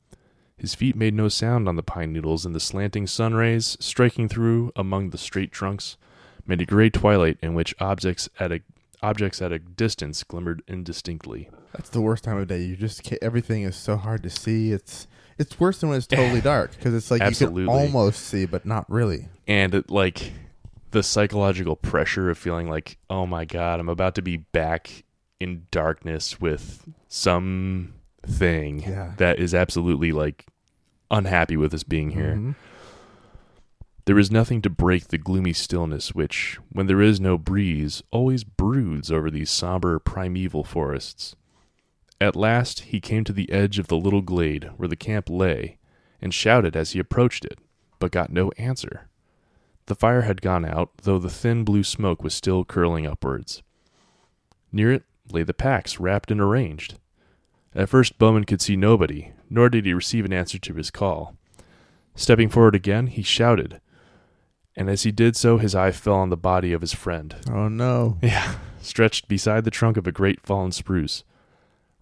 His feet made no sound on the pine needles, and the slanting sun rays, striking through among the straight trunks, made a gray twilight in which objects at a objects at a distance glimmered indistinctly. That's the worst time of day. You just can't, everything is so hard to see. It's it's worse than when it's totally dark because it's like you can almost see, but not really. And it, like the psychological pressure of feeling like, oh my god, I'm about to be back in darkness with some thing Yeah. that is absolutely like unhappy with us being here. Mhm. There is nothing to break the gloomy stillness which, when there is no breeze, always broods over these somber primeval forests. At last he came to the edge of the little glade where the camp lay, and shouted as he approached it, but got no answer. The fire had gone out, though the thin blue smoke was still curling upwards. Near it lay the packs wrapped and arranged. At first Bauman could see nobody, nor did he receive an answer to his call. Stepping forward again, he shouted, and as he did so, his eye fell on the body of his friend. Oh no! Yeah, stretched beside the trunk of a great fallen spruce.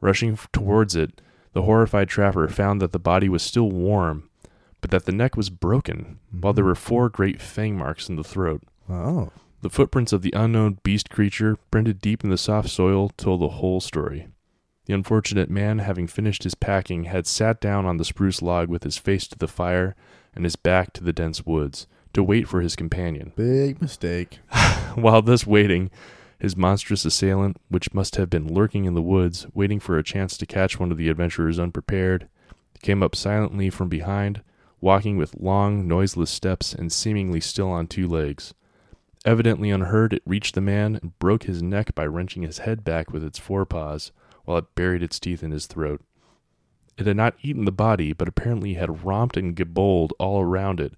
Rushing towards it, the horrified trapper found that the body was still warm, but that the neck was broken, while there mm-hmm. were four great fang marks in the throat. Oh, The footprints of the unknown beast creature, printed deep in the soft soil, told the whole story. The unfortunate man, having finished his packing, had sat down on the spruce log with his face to the fire and his back to the dense woods, to wait for his companion. big mistake. While thus waiting, his monstrous assailant, which must have been lurking in the woods, waiting for a chance to catch one of the adventurers unprepared, came up silently from behind, walking with long, noiseless steps and seemingly still on two legs. Evidently unheard, it reached the man and broke his neck by wrenching his head back with its forepaws, while it buried its teeth in his throat. It had not eaten the body, but apparently had romped and gabbled all around it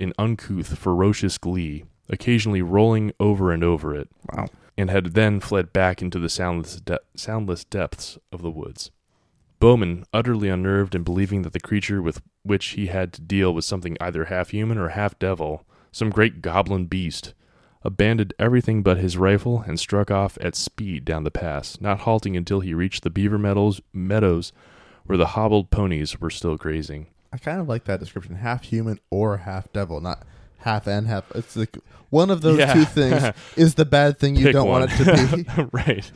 in uncouth, ferocious glee, occasionally rolling over and over it, Wow. and had then fled back into the soundless, de- soundless depths of the woods. Bauman, utterly unnerved and believing that the creature with which he had to deal was something either half human or half devil, some great goblin beast, abandoned everything but his rifle and struck off at speed down the pass, not halting until he reached the beaver meadows, meadows where the hobbled ponies were still grazing. I kind of like that description: half human or half devil, not half and half. It's like one of those Yeah. two things is the bad thing you Pick don't want it to be. right.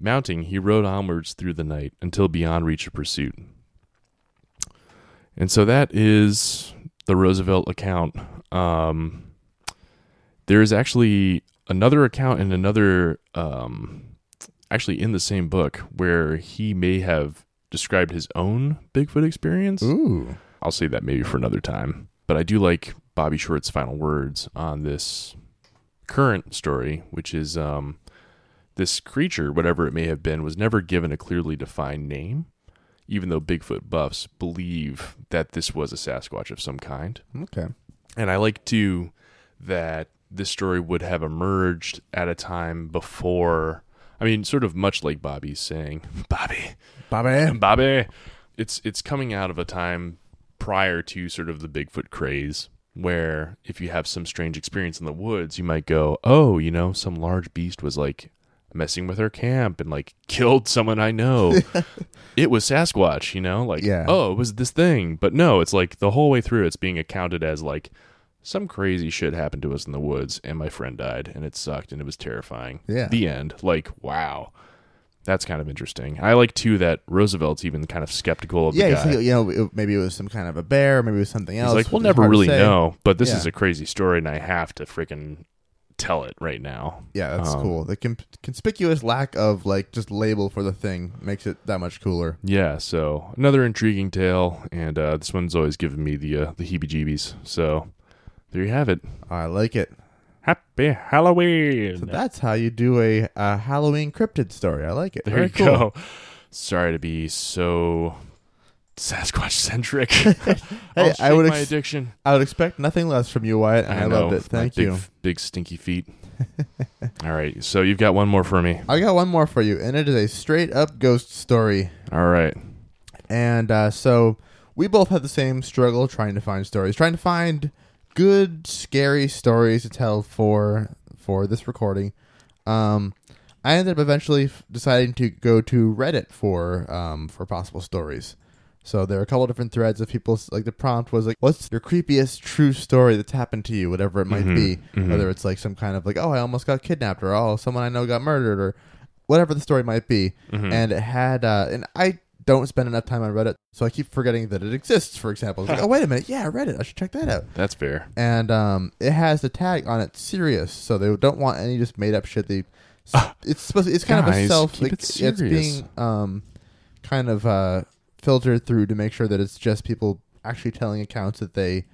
Mounting, he rode onwards through the night until beyond reach of pursuit. And so that is the Roosevelt account. Um, there is actually another account in another, um, actually in the same book, where he may have described his own Bigfoot experience. Ooh, I'll say that maybe for another time. But I do like Bobby Short's final words on this current story, which is um, this creature, whatever it may have been, was never given a clearly defined name, even though Bigfoot buffs believe that this was a Sasquatch of some kind. okay. And I like too that this story would have emerged at a time before. I mean, sort of much like Bobby's saying, Bobby, Bobby. Bobby. It's it's coming out of a time prior to sort of the Bigfoot craze where if you have some strange experience in the woods, you might go, "Oh, you know, some large beast was like messing with our camp and like killed someone I know. it was Sasquatch, you know? Like, Yeah. oh, it was this thing. But no, it's like the whole way through it's being accounted as like some crazy shit happened to us in the woods and my friend died and it sucked and it was terrifying. Yeah. The end. Like, wow. That's kind of interesting. I like too that Roosevelt's even kind of skeptical of Yeah, the you guy. think, you know, maybe it was some kind of a bear, maybe it was something else. He's like, we'll never really know, but this Yeah. is a crazy story, and I have to freaking tell it right now. Yeah, that's Um, cool. The con- conspicuous lack of like just label for the thing makes it that much cooler. Yeah, so another intriguing tale, and uh, this one's always given me the uh, the heebie-jeebies. So there you have it. I like it. Happy Halloween. So that's how you do a, a Halloween cryptid story. I like it. there Very you cool. go. Sorry to be so Sasquatch centric. hey, I would my ex- addiction. I would expect nothing less from you, Wyatt, and I, know, loved it. Thank big, you. Big stinky feet. All right, so you've got one more for me. I got one more for you, and it is a straight up ghost story. All right. And uh, so we both had the same struggle trying to find stories, trying to find good, scary stories to tell for for this recording. Um, I ended up eventually f- deciding to go to Reddit for um, for possible stories. So there are a couple different threads of people. Like the prompt was like, "What's your creepiest true story that's happened to you?" Whatever it might Mhm, be, mhm. whether it's like some kind of like, "Oh, I almost got kidnapped," or "Oh, someone I know got murdered," or whatever the story might be Mhm. and it had uh and I don't spend enough time on Reddit, so I keep forgetting that it exists. For example, it's like, oh wait a minute, yeah, Reddit, I should check that out. That's fair. And um, it has the tag on it, serious, so they don't want any just made up shit. They, it's supposed, to, it's kind of a self, keep like it it's being um, kind of uh filtered through to make sure that it's just people actually telling accounts that they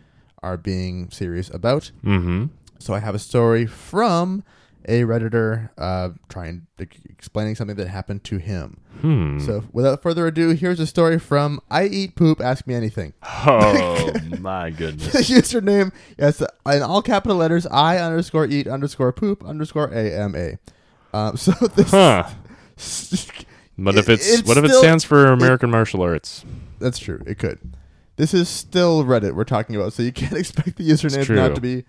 are being serious about. Mm-hmm. So I have a story from a redditor uh, trying explaining something that happened to him. Hmm. So, without further ado, here's a story from I Eat Poop. Ask me anything. oh my goodness! the username, yes, in all capital letters, I underscore eat underscore poop underscore a m a. Um, so this, Huh. What if It- it's, it's what if it stands for American martial arts? that's true. It could. This is still Reddit we're talking about, so you can't expect the username not to be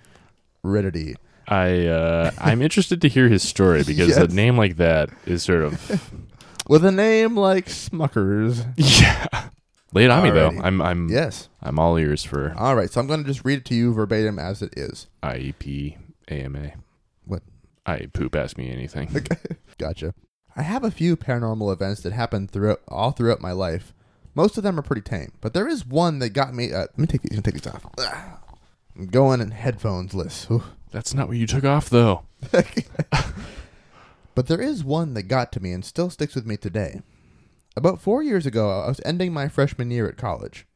Reddity. I uh, I'm interested to hear his story because Yes. a name like that is sort of With a name like Smuckers. yeah. Lay it on me though. I'm I'm Yes. I'm all ears for All right, so I'm going to just read it to you verbatim as it is. IEP AMA. What? I poop. Ask me anything. Gotcha. I have a few paranormal events that happened throughout all throughout my life. Most of them are pretty tame, but there is one that got me. Uh, let me take these. Let me take these off. Ugh. I'm going in headphones list. Ooh. That's not what you took off though. But there is one that got to me and still sticks with me today. About four years ago, I was ending my freshman year at college.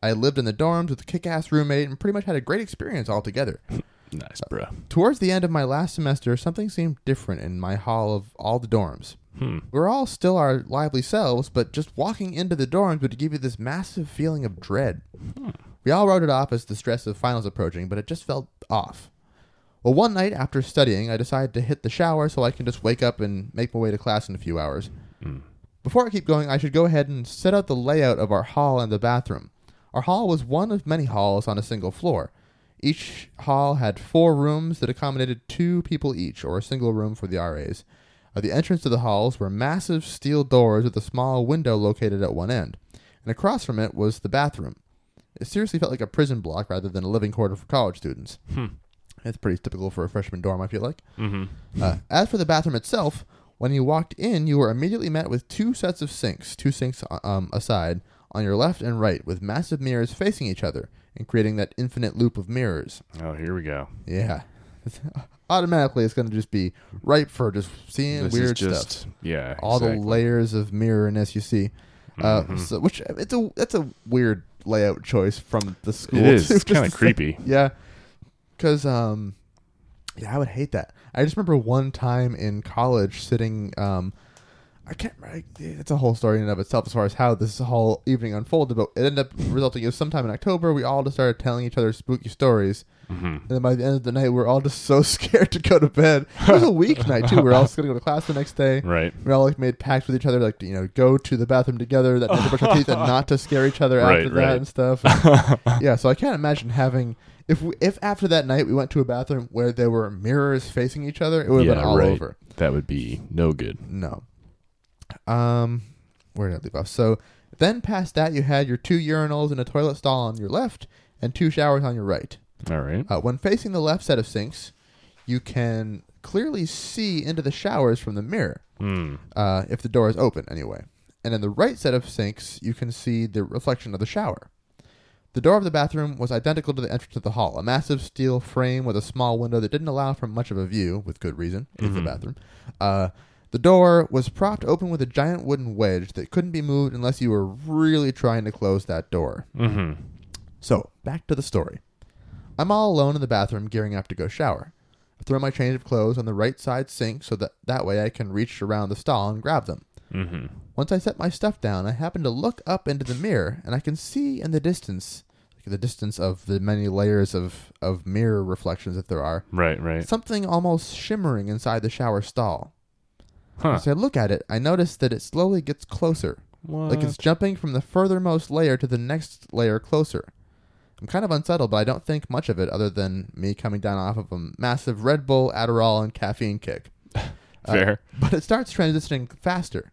I lived in the dorms with a kick-ass roommate and pretty much had a great experience altogether. Nice, bruh. Towards the end of my last semester, something seemed different in my hall of all the dorms. Hmm. We are all still our lively selves, but just walking into the dorms would give you this massive feeling of dread. We all wrote it off as the stress of finals approaching, but it just felt off. Well, one night after studying, I decided to hit the shower so I can just wake up and make my way to class in a few hours. Mm. Before I keep going, I should go ahead and set out the layout of our hall and the bathroom. Our hall was one of many halls on a single floor. Each hall had four rooms that accommodated two people each, or a single room for the RAs. At the entrance to the halls were massive steel doors with a small window located at one end, and across from it was the bathroom. It seriously felt like a prison block rather than a living quarter for college students. Hmm. It's pretty typical for a freshman dorm, I feel like. Mm-hmm. Uh, as for the bathroom itself, when you walked in, you were immediately met with two sets of sinks, two sinks um, aside, on your left and right, with massive mirrors facing each other and creating that infinite loop of mirrors. Oh, here we go. Yeah. Automatically, it's going to just be ripe for just seeing this weird is just stuff. yeah. All the layers of mirrorness you see. Uh, Mhm. so, which it's a that's a weird layout choice from the school. It is. too, It's kind of creepy. yeah, because um, yeah, I would hate that. I just remember one time in college sitting um, I can't. I, it's a whole story in and of itself as far as how this whole evening unfolded, but it ended up resulting in sometime in October. We all just started telling each other spooky stories, hmm and then by the end of the night, we are all just so scared to go to bed. It was a weeknight too. We are all just gonna go to class the next day. Right. We all like made pacts with each other, like to, you know, go to the bathroom together, that night to brush our teeth, and not to scare each other Right, after that and stuff. And, yeah, so I can't imagine having if we, if after that night we went to a bathroom where there were mirrors facing each other, it would have Yeah, been all right. over. That would be no good. No. Um, where did I leave off? So then past that, you had your two urinals and a toilet stall on your left, and two showers on your right. All right. Uh, when facing the left set of sinks, you can clearly see into the showers from the mirror, Hmm. uh, if the door is open, anyway. And in the right set of sinks, you can see the reflection of the shower. The door of the bathroom was identical to the entrance of the hall, a massive steel frame with a small window that didn't allow for much of a view, with good reason, into the Mhm. bathroom. Uh, the door was propped open with a giant wooden wedge that couldn't be moved unless you were really trying to close that door. Mm-hmm. So, back to the story. I'm all alone in the bathroom gearing up to go shower. I throw my change of clothes on the right side sink so that that way I can reach around the stall and grab them. Mm-hmm. Once I set my stuff down, I happen to look up into the mirror and I can see in the distance, like the distance of the many layers of, of mirror reflections that there are, Right. Right. something almost shimmering inside the shower stall. Huh. As I look at it, I notice that it slowly gets closer, What? like it's jumping from the furthermost layer to the next layer closer. I'm kind of unsettled, but I don't think much of it other than me coming down off of a massive Red Bull, Adderall, and caffeine kick. Uh, Fair. but it starts transitioning faster.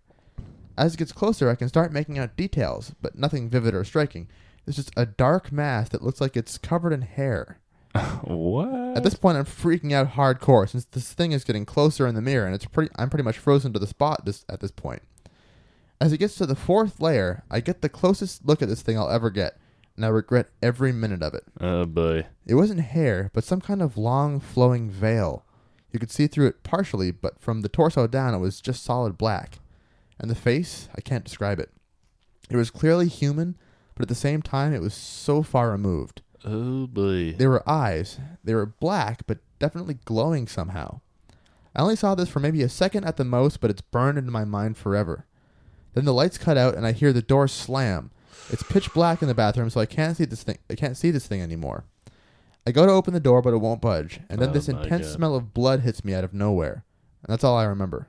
As it gets closer, I can start making out details, but nothing vivid or striking. It's just a dark mass that looks like it's covered in hair. what? At this point, I'm freaking out hardcore since this thing is getting closer in the mirror, and it's pretty. I'm pretty much frozen to the spot this, at this point. As it gets to the fourth layer, I get the closest look at this thing I'll ever get, and I regret every minute of it. Oh boy. It wasn't hair, but some kind of long, flowing veil. You could see through it partially, but from the torso down, it was just solid black. And the face, I can't describe it. It was clearly human, but at the same time, it was so far removed. Oh boy. There were eyes. They were black, but definitely glowing somehow. I only saw this for maybe a second at the most, but it's burned into my mind forever. Then the lights cut out, and I hear the door slam. It's pitch black in the bathroom, so I can't see this thing. I can't see this thing anymore. I go to open the door, but it won't budge, and then Oh this intense God. smell of blood hits me out of nowhere, and that's all I remember.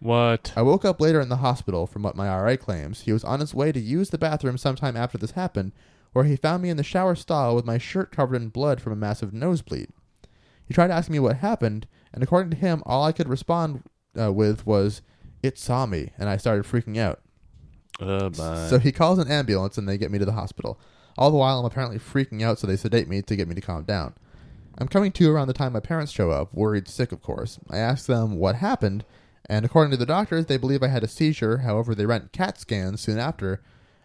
What? I woke up later in the hospital from what my RA claims. He was on his way to use the bathroom sometime after this happened, where he found me in the shower stall with my shirt covered in blood from a massive nosebleed. He tried asking me what happened, and according to him, all I could respond uh, with was, It saw me, and I started freaking out. Oh my. So he calls an ambulance and they get me to the hospital. All the while, I'm apparently freaking out, so they sedate me to get me to calm down. I'm coming to around the time my parents show up, worried sick, of course. I ask them what happened, and according to the doctors, they believe I had a seizure. However, they ran CAT scans soon after.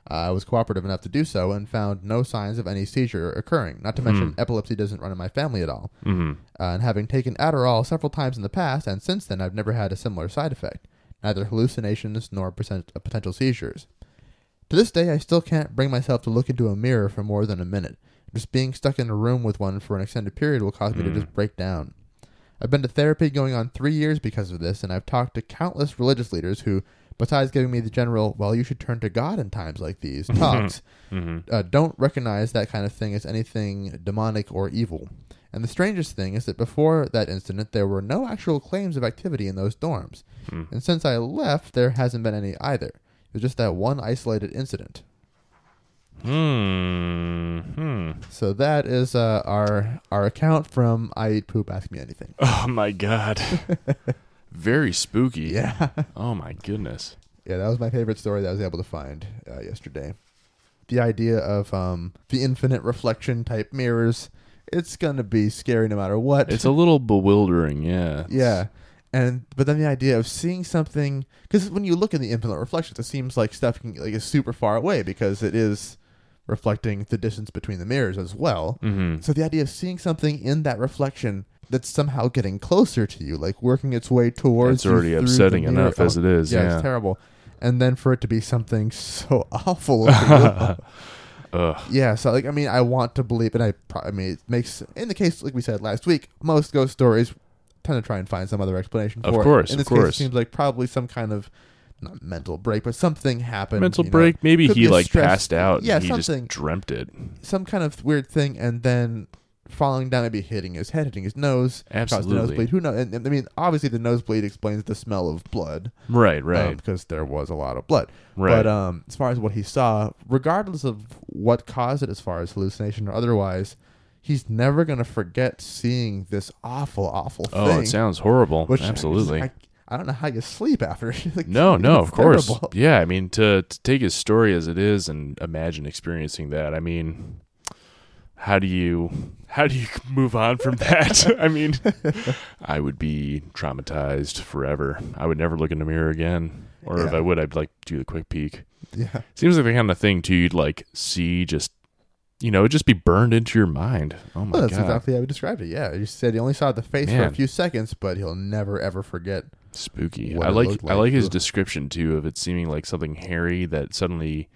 Uh, I was cooperative enough to do so and found no signs of any seizure occurring. Not to mention, Hmm. epilepsy doesn't run in my family at all. mm-hmm. Uh, and having taken Adderall several times in the past, and since then, I've never had a similar side effect, neither hallucinations nor percent- uh, potential seizures. To this day, I still can't bring myself to look into a mirror for more than a minute. Just being stuck in a room with one for an extended period will cause me to Mm. just break down. I've been to therapy going on three years because of this, and I've talked to countless religious leaders who, besides giving me the general, well, you should turn to God in times like these, talks, Mm-hmm. uh, don't recognize that kind of thing as anything demonic or evil. And the strangest thing is that before that incident, there were no actual claims of activity in those dorms. Hmm. And since I left, there hasn't been any either. It was just that one isolated incident. Hmm. So that is uh, our our account from I Eat Poop Ask Me Anything. Oh my god. Very spooky. Yeah. Oh my goodness. Yeah, that was my favorite story that I was able to find uh, yesterday. The idea of um, the infinite reflection type mirrors, it's going to be scary no matter what. It's a little bewildering. Yeah. Yeah. And but then the idea of seeing something because when you look at the infinite reflections, it seems like stuff can, like is super far away because it is reflecting the distance between the mirrors as well. Mm-hmm. So the idea of seeing something in that reflection that's somehow getting closer to you, like working its way towards you. It's already upsetting enough as oh, it is. yeah, Yeah. it's terrible. And then for it to be something so awful. Yeah, so like I mean, I want to believe, and I, pro- I mean, it makes in the case like we said last week, most ghost stories tend to try and find some other explanation for Of it. course, in of this case, it course. seems like probably some kind of not mental break, but something happened. Mental you know, break. Maybe could he like stress- passed out. Yeah, and he something. just dreamt it. some kind of weird thing, and then falling down, maybe hitting his head, hitting his nose, caused the nosebleed. Who knows? And, and, I mean, obviously, the nosebleed explains the smell of blood, Right. um, Right. because there was a lot of blood. right. But um, as far as what he saw, regardless of what caused it, as far as hallucination or otherwise, he's never gonna forget seeing this awful, awful Oh, thing. Oh, it sounds horrible. which Absolutely. I, I don't know how you sleep after. like, no, no, of course. terrible. Yeah, I mean to to take his story as it is and imagine experiencing that. I mean, how do you how do you move on from that? I mean, I would be traumatized forever. I would never look in the mirror again. Or if I would, I'd like do the quick peek. Yeah. Seems like the kind of thing too you'd like see just you know, just be burned into your mind. Oh my Well, that's god. exactly how we described it. Yeah, you said he only saw the face for a few seconds, but he'll never ever forget. Spooky. I it like, I like his description too of it seeming like something hairy that suddenly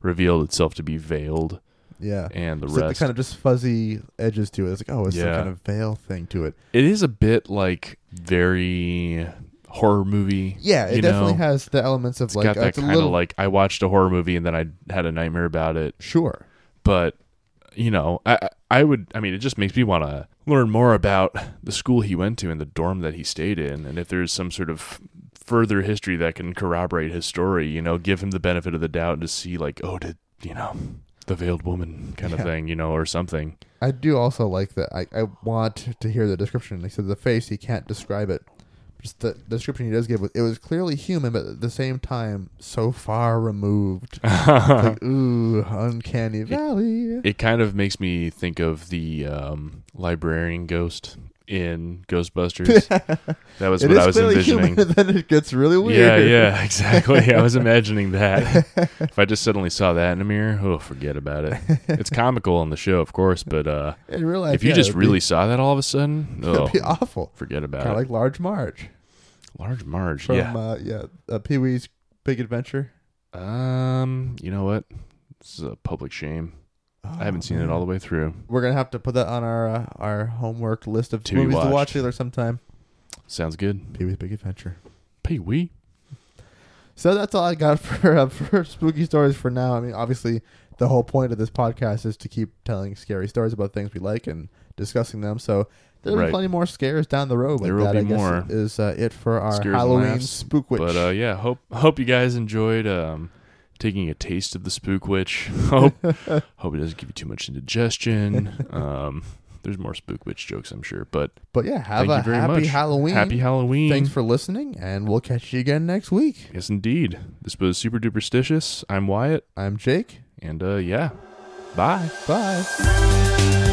revealed itself to be veiled Yeah. and the It's like the kind of just fuzzy edges to it. It's like, oh, it's some kind of veil thing to it. it is a bit like very horror movie. Yeah, it definitely know? has the elements of It's like got uh, that it's a kind of little like I watched a horror movie and then I had a nightmare about it. sure. But you know, I I- I would I mean it just makes me want to learn more about the school he went to and the dorm that he stayed in and if there's some sort of further history that can corroborate his story, you know, give him the benefit of the doubt and to see like, oh, did you know, the veiled woman kind of Yeah. thing, you know, or something. I do also like that. I, I want to hear the description. He said the face, he can't describe it. The description he does give, it was clearly human, but at the same time, so far removed. Like, ooh, uncanny valley. it kind of makes me think of the um, librarian ghost in Ghostbusters. that was It what I was envisioning. human, then it gets really weird. Yeah, yeah, exactly. I was imagining that. if I just suddenly saw that in a mirror, oh, forget about it. It's comical on the show, of course, but uh, life, if you yeah, just really be, saw that all of a sudden, oh, it'd be awful. forget about Kind it. of like Large Marge Large Marge, from yeah. uh, yeah, uh, Pee Wee's Big Adventure. Um, you know what? This is a public shame. I haven't seen it all the way through. We're gonna have to put that on our uh, our homework list of To movies to watch watched. together sometime. Sounds good. Pee Wee's Big Adventure. Pee wee. So that's all I got for uh, for spooky stories for now. I mean, obviously, the whole point of this podcast is to keep telling scary stories about things we like and discussing them. So there'll be plenty more scares down the road. But There will that, be I guess, more. Is uh, it for our Scares Halloween laughs. spook witch? But uh, yeah, hope hope you guys enjoyed um, taking a taste of the spook witch. hope hope it doesn't give you too much indigestion. Um, there's more spook witch jokes, I'm sure. But But yeah, have thank a you very happy much. Halloween. happy Halloween. Thanks for listening, and we'll catch you again next week. yes, indeed. This was super duperstitious. I'm Wyatt, I'm Jake. and uh, yeah, bye. Bye.